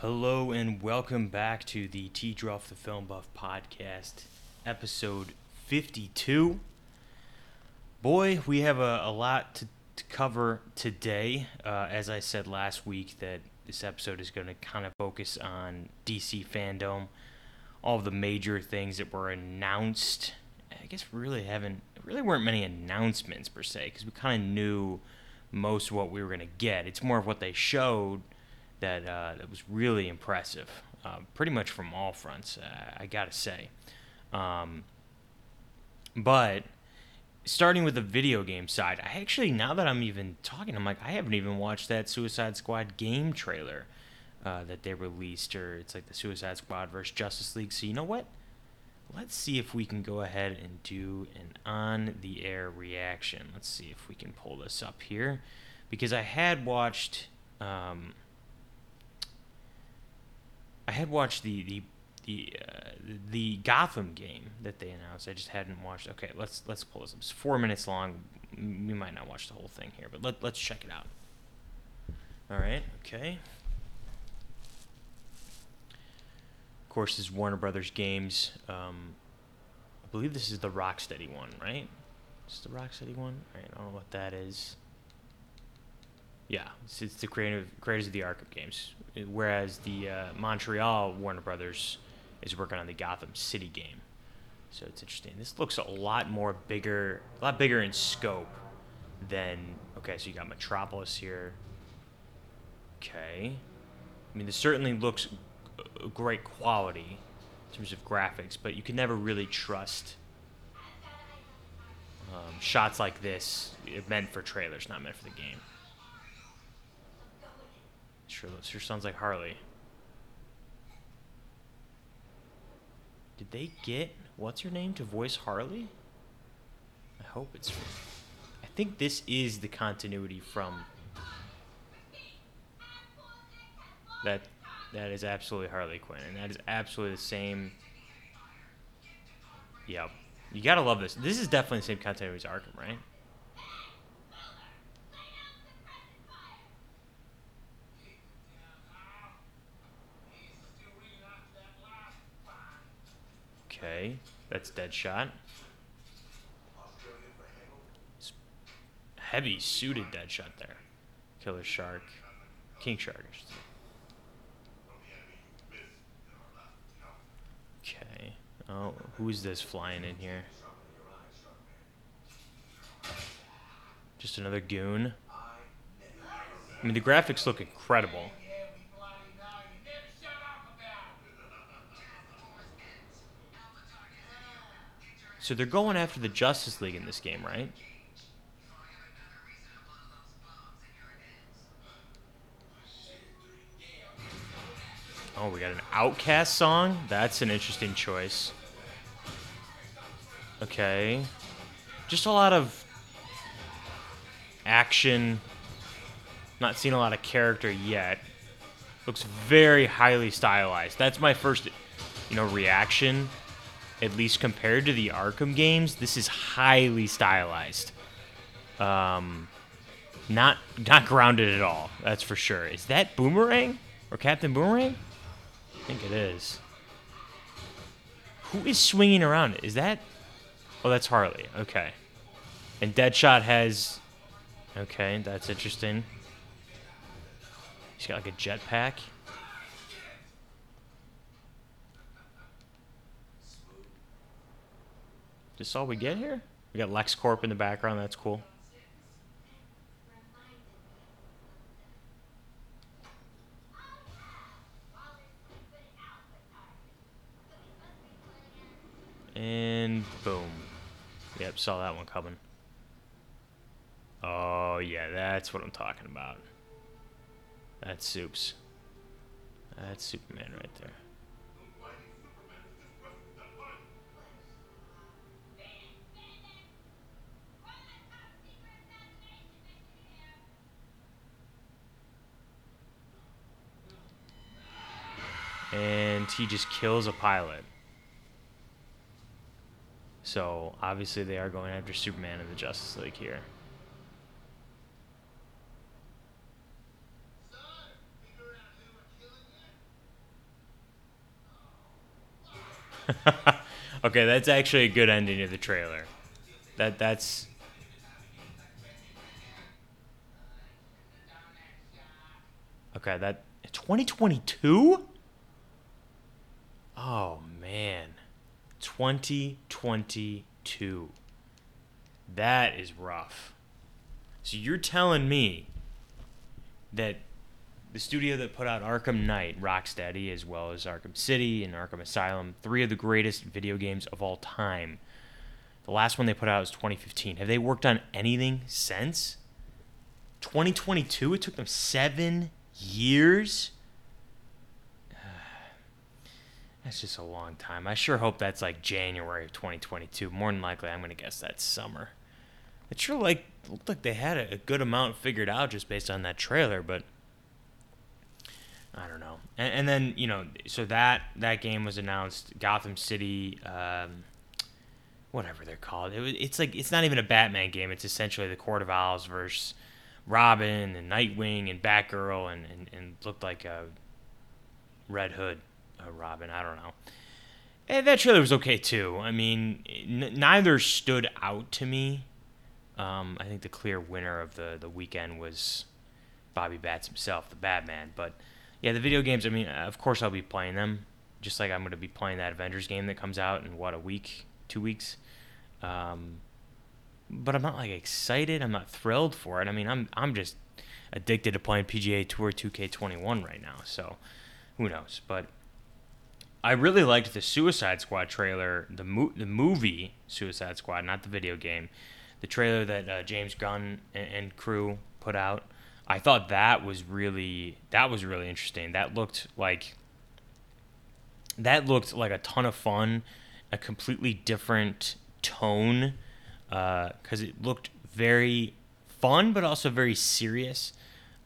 Hello and welcome back to the T Druff the Film Buff podcast, episode 52. Boy, we have a, a lot to, to cover today. Uh, as I said last week, that this episode is going to kind of focus on DC fandom, all the major things that were announced. I guess we really haven't, really weren't many announcements per se, because we kind of knew most of what we were going to get. It's more of what they showed that uh, that was really impressive, uh, pretty much from all fronts. Uh, I gotta say, um, but starting with the video game side, I actually now that I'm even talking, I'm like I haven't even watched that Suicide Squad game trailer uh, that they released, or it's like the Suicide Squad versus Justice League. So you know what? Let's see if we can go ahead and do an on the air reaction. Let's see if we can pull this up here because I had watched. Um, I had watched the the the uh, the Gotham game that they announced. I just hadn't watched. Okay, let's let's pull this up. It's four minutes long. We might not watch the whole thing here, but let let's check it out. All right. Okay. Of course, is Warner Brothers games. Um, I believe this is the Rocksteady one, right? Is the Rocksteady one? All right. I don't know what that is. Yeah, it's, it's the creative creators of the Arkham games, whereas the uh, Montreal Warner Brothers is working on the Gotham City game. So it's interesting. This looks a lot more bigger, a lot bigger in scope than. Okay, so you got Metropolis here. Okay, I mean this certainly looks great quality in terms of graphics, but you can never really trust um, shots like this. Meant for trailers, not meant for the game. Sure, sure sounds like Harley. Did they get what's her name to voice Harley? I hope it's. I think this is the continuity from. That, that is absolutely Harley Quinn, and that is absolutely the same. Yep, you gotta love this. This is definitely the same continuity as Arkham, right? Okay, that's Deadshot. Heavy suited Deadshot there. Killer Shark. King Shark. Okay. Oh, who's this flying in here? Just another goon. I mean, the graphics look incredible. So they're going after the Justice League in this game, right? Oh, we got an OutKast song? That's an interesting choice. Okay. Just a lot of action. Not seen a lot of character yet. Looks very highly stylized. That's my first, you know, reaction at least compared to the Arkham games, this is highly stylized. Um, not not grounded at all. That's for sure. Is that Boomerang or Captain Boomerang? I think it is. Who is swinging around? Is that? Oh, that's Harley. Okay. And Deadshot has. Okay, that's interesting. He's got like a jetpack. This all we get here? We got LexCorp in the background. That's cool. And boom. Yep, saw that one coming. Oh, yeah, that's what I'm talking about. That's Soups. That's Superman right there. and he just kills a pilot. So obviously they are going after Superman in the Justice League here. okay, that's actually a good ending to the trailer. That that's Okay, that 2022? Oh man. 2022. That is rough. So you're telling me that the studio that put out Arkham Knight, Rocksteady, as well as Arkham City and Arkham Asylum, three of the greatest video games of all time. The last one they put out was 2015. Have they worked on anything since? 2022? It took them seven years? That's just a long time. I sure hope that's like January of 2022. More than likely, I'm going to guess that's summer. It sure like looked like they had a, good amount figured out just based on that trailer, but I don't know. And, and then you know, so that that game was announced. Gotham City, um, whatever they're called. It was, it's like it's not even a Batman game. It's essentially the Court of Owls versus Robin and Nightwing and Batgirl and and, and looked like a Red Hood, Robin. I don't know. And that trailer was okay too. I mean, n- neither stood out to me um, I think the clear winner of the, the weekend was Bobby Bats himself, the Batman. But yeah, the video games, I mean, of course I'll be playing them, just like I'm going to be playing that Avengers game that comes out in what, a week, two weeks? Um, but I'm not like excited. I'm not thrilled for it. I mean, I'm I'm just addicted to playing PGA Tour 2K21 right now. So who knows? But I really liked the Suicide Squad trailer, the mo- the movie Suicide Squad, not the video game the trailer that uh, James Gunn and, and, crew put out. I thought that was really that was really interesting. That looked like that looked like a ton of fun, a completely different tone because uh, it looked very fun but also very serious.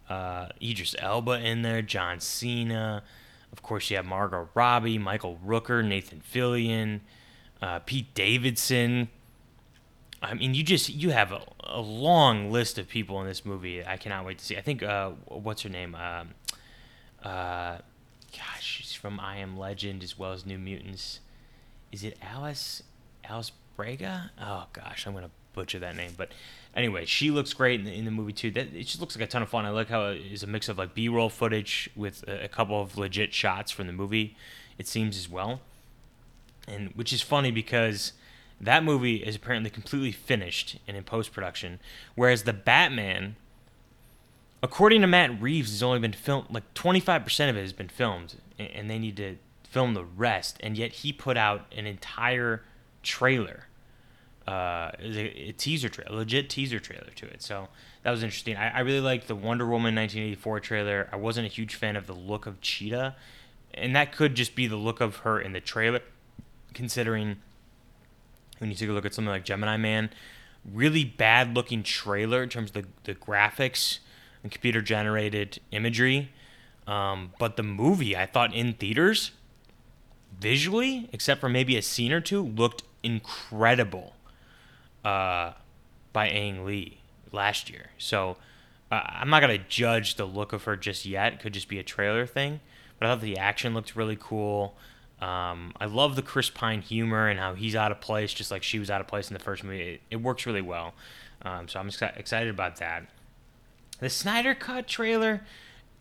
Uh, Idris Elba in there, John Cena, of course you have Margot Robbie, Michael Rooker, Nathan Fillion, uh, Pete Davidson. I mean, you just you have a, a, long list of people in this movie. I cannot wait to see. I think uh, what's her name? Um, uh, gosh, she's from I Am Legend as well as New Mutants. Is it Alice Alice Braga? Oh gosh, I'm gonna butcher that name. But anyway, she looks great in the, in the movie too. That it just looks like a ton of fun. I like how it is a mix of like B-roll footage with a, a couple of legit shots from the movie. It seems as well, and which is funny because that movie is apparently completely finished and in post production, whereas the Batman, according to Matt Reeves, has only been filmed like 25% of it has been filmed, and they need to film the rest. And yet he put out an entire trailer, uh, a, a teaser trailer, legit teaser trailer to it. So that was interesting. I, I really liked the Wonder Woman 1984 trailer. I wasn't a huge fan of the look of Cheetah, and that could just be the look of her in the trailer, considering when you take a look at something like Gemini Man, really bad looking trailer in terms of the, the graphics and computer generated imagery. Um, but the movie, I thought in theaters, visually, except for maybe a scene or two, looked incredible uh, by Ang Lee last year. So uh, I'm not to judge the look of her just yet. It could just be a trailer thing. But I thought the action looked really cool. Um, I love the Chris Pine humor and how he's out of place, just like she was out of place in the first movie. It, it works really well. Um, so I'm excited about that. The Snyder Cut trailer,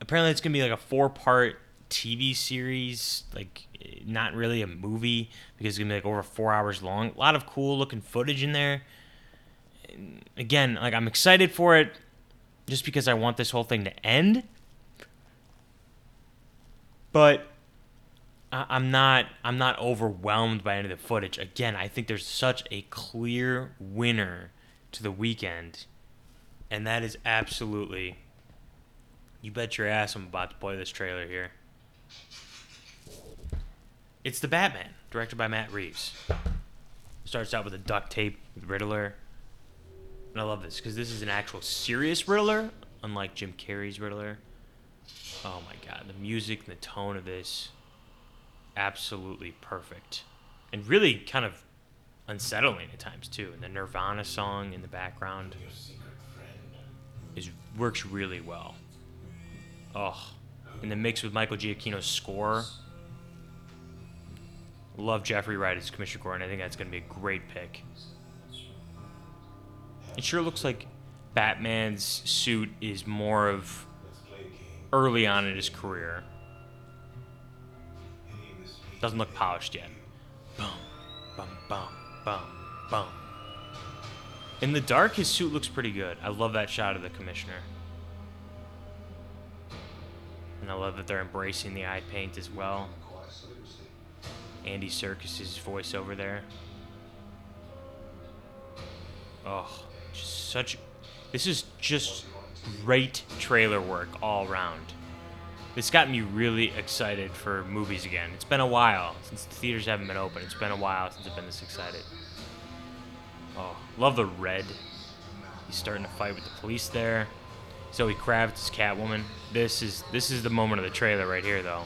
apparently it's gonna be like a four-part TV series, like eh, not really a movie because it's gonna be like over four hours long. A lot of cool looking footage in there. again, like I'm excited for it, just because I want this whole thing to end. But I'm not I'm not overwhelmed by any of the footage. Again, I think there's such a clear winner to the weekend, and that is absolutely. You bet your ass I'm about to play this trailer here. It's the Batman, directed by Matt Reeves. Starts out with a duct tape Riddler. And I love this because this is an actual serious Riddler, unlike Jim Carrey's Riddler. Oh my god, the music and the tone of this absolutely perfect and really kind of unsettling at times too. And the Nirvana song in the background is works really well. Oh, and the mix with Michael Giacchino's score. Love Jeffrey Wright as Commissioner Gordon. I think that's going to be a great pick. It sure looks like Batman's suit is more of early on in his career. Doesn't look polished yet. Boom, bum, bum, bum, bum. In the dark, his suit looks pretty good. I love that shot of the commissioner. And I love that they're embracing the eye paint as well. Andy Serkis's voice over there. Oh, just such. This is just great trailer work all around. This got me really excited for movies again. It's been a while since the theaters haven't been open. It's been a while since I've been this excited. Oh, love the red. He's starting to fight with the police there. Zoe Kravitz Catwoman. This is this is the moment of the trailer right here, though.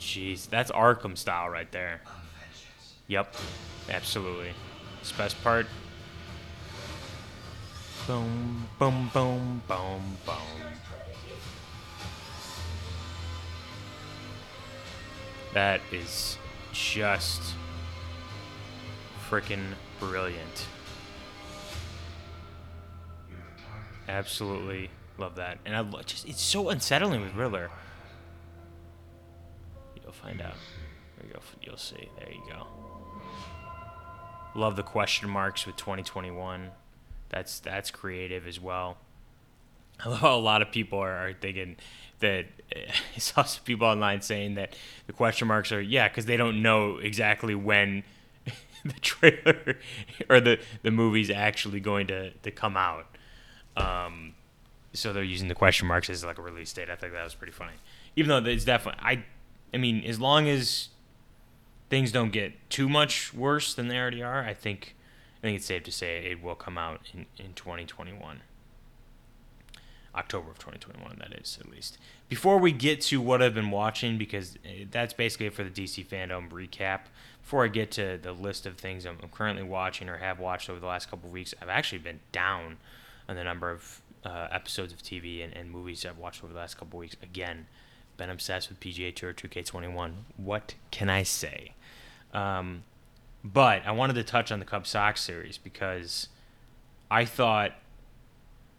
Jeez, that's Arkham style right there. Yep, absolutely. This best part. Boom, boom, boom, boom, boom. That is just freaking brilliant. Absolutely love that. And I lo- just it's so unsettling with Riddler. You'll find out. There you go. You'll see. There you go. Love the question marks with 2021. That's that's creative as well. A lot of people are, are thinking that I saw some people online saying that the question marks are yeah because they don't know exactly when the trailer or the the movie's actually going to to come out. Um, so they're using the question marks as like a release date. I think that was pretty funny. Even though it's definitely I, I mean, as long as things don't get too much worse than they already are, I think I think it's safe to say it will come out in in 2021. October of 2021, that is, at least. Before we get to what I've been watching, because eh, that's basically for the DC fandom recap, before I get to the list of things I'm, currently watching or have watched over the last couple weeks, I've actually been down on the number of uh, episodes of TV and, and, movies I've watched over the last couple weeks. Again, been obsessed with PGA Tour 2K21. What can I say? Um, but I wanted to touch on the Cubs Sox series because I thought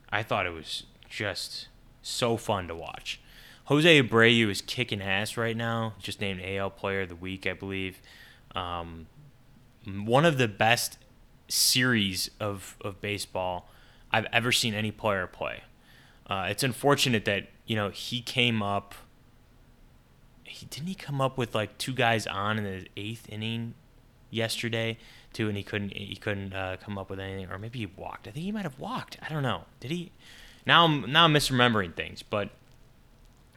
I thought it was just so fun to watch. Jose Abreu is kicking ass right now. Just named AL Player of the Week, I believe. Um, one of the best series of, of baseball I've ever seen any player play. Uh, it's unfortunate that you know he came up. He didn't he come up with like two guys on in the eighth inning yesterday too, and he couldn't he couldn't uh, come up with anything, or maybe he walked. I think he might have walked. I don't know. Did he? Now I'm now I'm misremembering things, but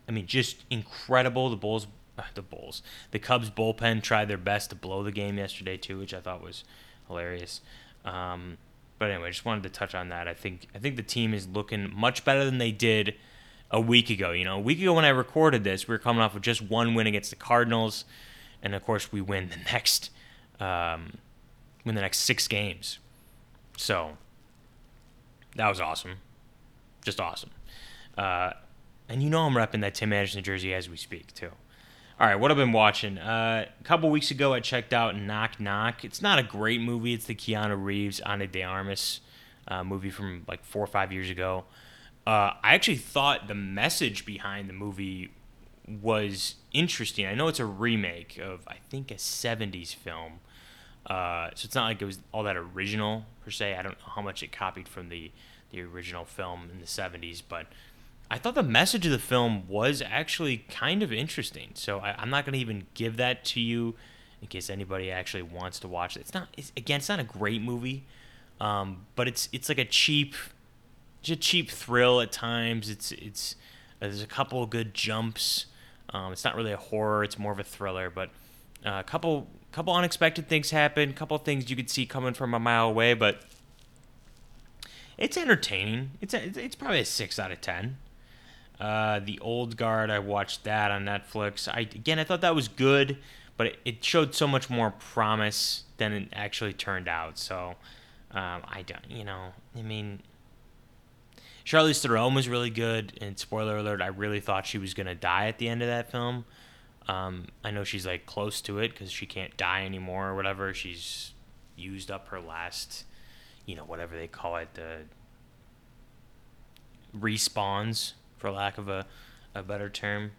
I mean, just incredible. The Bulls, the Bulls, the Cubs bullpen tried their best to blow the game yesterday too, which I thought was hilarious. Um, but anyway, just wanted to touch on that. I think I think the team is looking much better than they did a week ago. You know, a week ago when I recorded this, we were coming off of just one win against the Cardinals, and of course we win the next um, win the next six games. So that was awesome just awesome. Uh, and you know I'm repping that Tim Anderson jersey as we speak too. All right, what I've been watching. Uh, a couple weeks ago, I checked out Knock Knock. It's not a great movie. It's the Keanu Reeves, Ana de Armas uh, movie from like four or five years ago. Uh, I actually thought the message behind the movie was interesting. I know it's a remake of I think a '70s film, uh, so it's not like it was all that original per se. I don't know how much it copied from the the original film in the 70s, but I thought the message of the film was actually kind of interesting. So I, am not going to even give that to you in case anybody actually wants to watch it. It's not, it's, again, it's not a great movie, um, but it's it's like a cheap, just cheap thrill at times. It's it's uh, there's a couple good jumps. Um, it's not really a horror; it's more of a thriller. But uh, a couple couple unexpected things happen. A couple things you could see coming from a mile away, but it's entertaining. It's a, it's probably a six out of ten. Uh, the Old Guard, I watched that on Netflix. I again, I thought that was good, but it, it showed so much more promise than it actually turned out. So um, I don't, you know, I mean, Charlize Theron was really good, and spoiler alert, I really thought she was gonna die at the end of that film. Um, I know she's like close to it because she can't die anymore or whatever. She's used up her last, you know, whatever they call it, the respawns, for lack of a, a better term.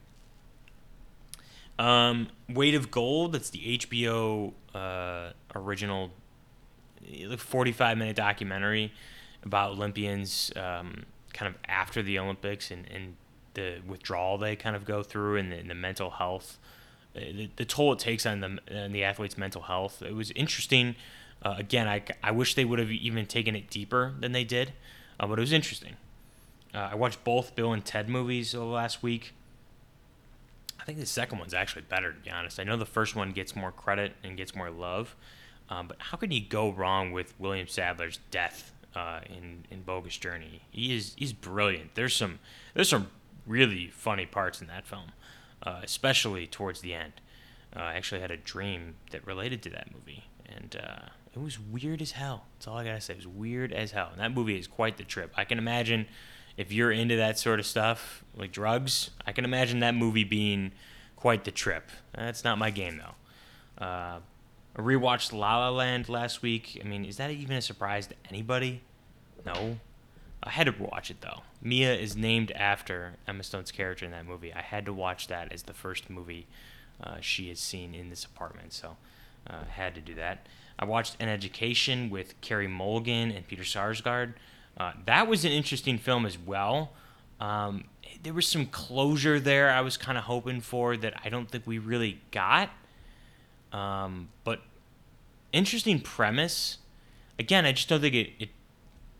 Um, Weight of Gold, that's the HBO uh, original 45 minute documentary about Olympians um, kind of after the Olympics and, and the withdrawal they kind of go through and the, and the mental health, uh, the, the, toll it takes on the, on the athlete's mental health. It was interesting. Uh, again, I, I wish they would have even taken it deeper than they did, uh, but it was interesting. Uh, I watched both Bill and Ted movies last week. I think the second one's actually better, to be honest. I know the first one gets more credit and gets more love, um, but how can you go wrong with William Sadler's death uh, in in Bogus Journey? He is he's brilliant. There's some there's some really funny parts in that film, uh, especially towards the end. Uh, I actually had a dream that related to that movie, and it was weird as hell. That's all I gotta say. It was weird as hell. And that movie is quite the trip. I can imagine if you're into that sort of stuff, like drugs, I can imagine that movie being quite the trip. That's not my game though. Uh, I rewatched La La Land last week. I mean, is that even a surprise to anybody? No. I had to watch it though. Mia is named after Emma Stone's character in that movie. I had to watch that as the first movie uh, she has seen in this apartment, so uh, had to do that. I watched An Education with Carey Mulligan and Peter Sarsgaard. Uh, that was an interesting film as well. Um, there was some closure there I was kind of hoping for that I don't think we really got. Um, but interesting premise. Again, I just don't think it, it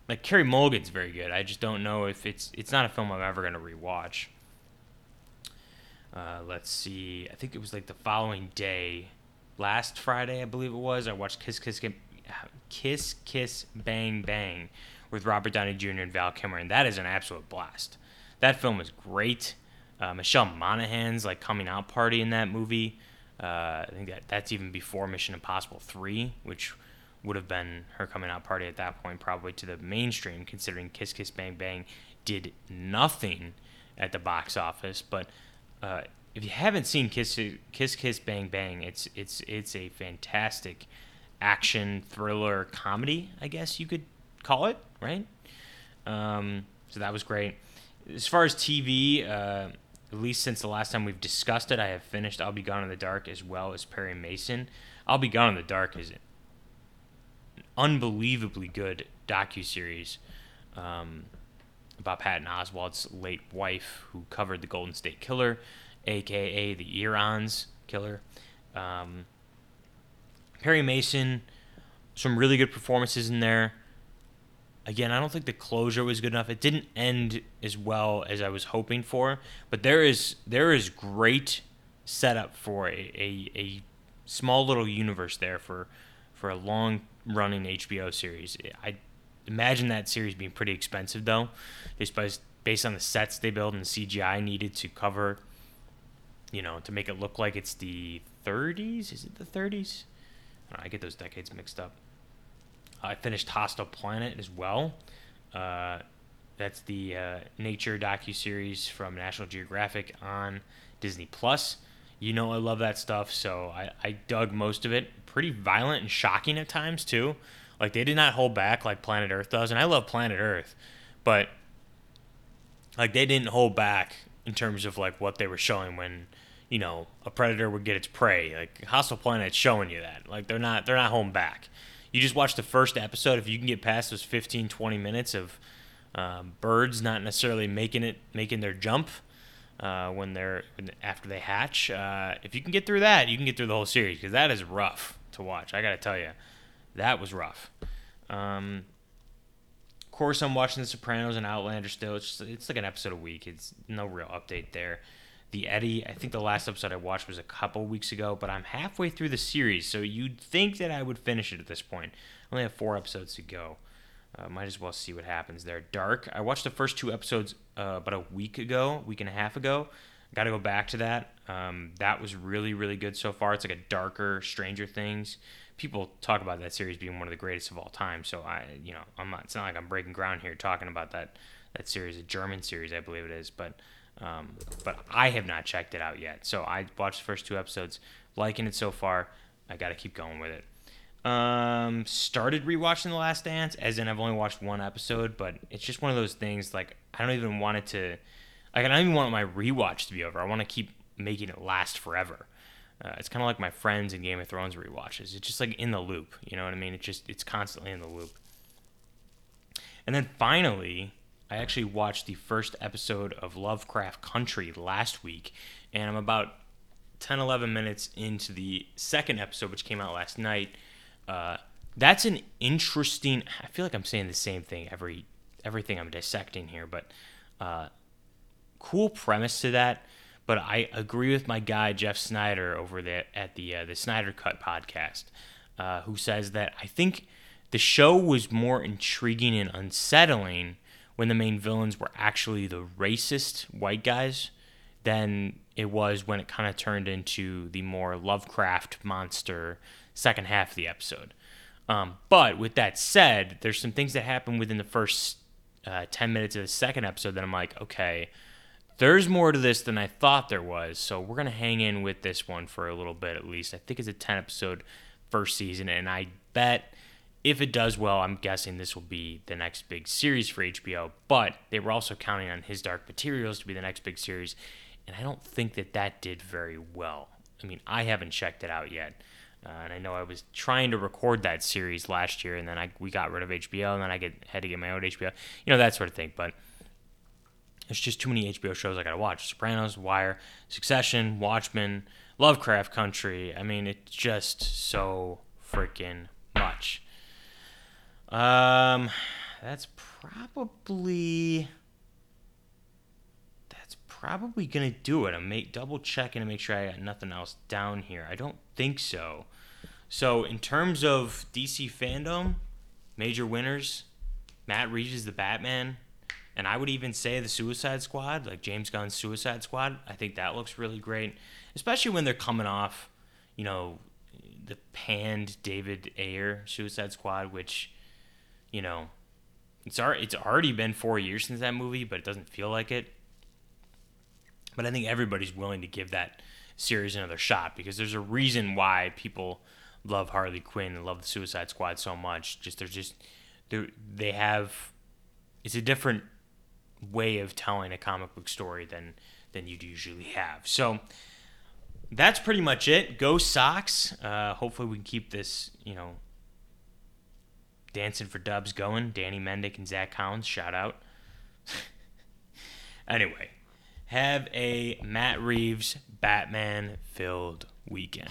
like Carey Mulligan's very good. I just don't know if it's it's not a film I'm ever gonna rewatch. Uh, let's see. I think it was like the following day, last Friday, I believe it was. I watched Kiss Kiss Kiss Kiss Bang Bang with Robert Downey Jr. and Val Kilmer, and that is an absolute blast. That film is great. Uh, Michelle Monaghan's like coming out party in that movie. Uh, I think that that's even before Mission Impossible three, which would have been her coming out party at that point, probably to the mainstream, considering Kiss Kiss Bang Bang did nothing at the box office. But uh, if you haven't seen Kiss Kiss Kiss Bang Bang, it's it's it's a fantastic action thriller comedy, I guess you could call it, right? Um, so that was great. As far as TV, uh, at least since the last time we've discussed it, I have finished I'll Be Gone in the Dark as well as Perry Mason. I'll Be Gone in the Dark is an unbelievably good docu series um, about Patton Oswalt's late wife, who covered the Golden State Killer, aka the EARONS killer. Um, Perry Mason, some really good performances in there again, I don't think the closure was good enough. It didn't end as well as I was hoping for, but there is there is great setup for a, a, a small little universe there for for a long running HBO series. I imagine that series being pretty expensive though, just by, based on the sets they build and the CGI needed to cover, you know, to make it look like it's the 30s. Is it the 30s? I, I get those decades mixed up. I finished Hostile Planet as well. Uh, that's the uh, nature docu series from National Geographic on Disney Plus. You know I love that stuff, so I, I dug most of it. Pretty violent and shocking at times too. Like they did not hold back like Planet Earth does, and I love Planet Earth, but like they didn't hold back in terms of like what they were showing when you know a predator would get its prey. Like Hostile Planet's showing you that. Like they're not they're not holding back you just watch the first episode. If you can get past those 15, 20 minutes of um, birds not necessarily making it, making their jump uh, when they're after they hatch, uh, if you can get through that, you can get through the whole series because that is rough to watch. I got to tell you, that was rough. Um, of course, I'm watching The Sopranos and Outlander still. It's, just, it's like an episode a week. It's no real update there. The Eddy, I think the last episode I watched was a couple weeks ago, but I'm halfway through the series, so you'd think that I would finish it at this point. I only have four episodes to go. Uh, might as well see what happens there. Dark, I watched the first two episodes uh, about a week ago, week and a half ago. Got to go back to that. Um, that was really really good so far. It's like a darker Stranger Things. People talk about that series being one of the greatest of all time. So I, you know, I'm not. It's not like I'm breaking ground here talking about that that series, a German series, I believe it is. But um, but I have not checked it out yet. So I watched the first two episodes, liking it so far. I got to keep going with it. Um, started rewatching The Last Dance, as in I've only watched one episode, but it's just one of those things. Like I don't even want it to, like I don't even want my rewatch to be over. I want to keep making it last forever. Uh, it's kind of like my friends in Game of Thrones rewatches. It's just like in the loop. You know what I mean? It's just it's constantly in the loop. And then finally, I actually watched the first episode of Lovecraft Country last week, and I'm about 10, 11 minutes into the second episode, which came out last night. Uh, that's an interesting. I feel like I'm saying the same thing every everything I'm dissecting here, but uh, cool premise to that. But I agree with my guy Jeff Snyder over there at the uh, the Snyder Cut podcast, uh, who says that I think the show was more intriguing and unsettling when the main villains were actually the racist white guys than it was when it kind of turned into the more Lovecraft monster second half of the episode. Um, but with that said, there's some things that happen within the first uh, 10 minutes of the second episode that I'm like, okay, there's more to this than I thought there was. So we're going to hang in with this one for a little bit at least. I think it's a 10 episode first season, and I bet if it does well, I'm guessing this will be the next big series for HBO. But they were also counting on His Dark Materials to be the next big series, and I don't think that that did very well. I mean, I haven't checked it out yet. Uh, and I know I was trying to record that series last year, and then I we got rid of HBO, and then I get had to get my own HBO, you know that sort of thing. But there's just too many HBO shows I gotta watch: Sopranos, Wire, Succession, Watchmen, Lovecraft Country. I mean, it's just so freaking much. Um, that's probably that's probably gonna do it. I'm make double checking to make sure I got nothing else down here. I don't think so. So in terms of DC fandom, major winners, Matt Reeves is the Batman, and I would even say the Suicide Squad, like James Gunn's Suicide Squad. I think that looks really great, especially when they're coming off, you know, the panned David Ayer Suicide Squad, which, you know, it's it's already been four years since that movie, but it doesn't feel like it. But I think everybody's willing to give that series another shot because there's a reason why people love Harley Quinn and love the Suicide Squad so much. Just there's just they they have it's a different way of telling a comic book story than than you'd usually have. So that's pretty much it. Go Sox. Uh, hopefully we can keep this, you know, dancing for dubs going. Danny Mendick and Zack Collins, shout out. anyway, have a Matt Reeves Batman filled weekend.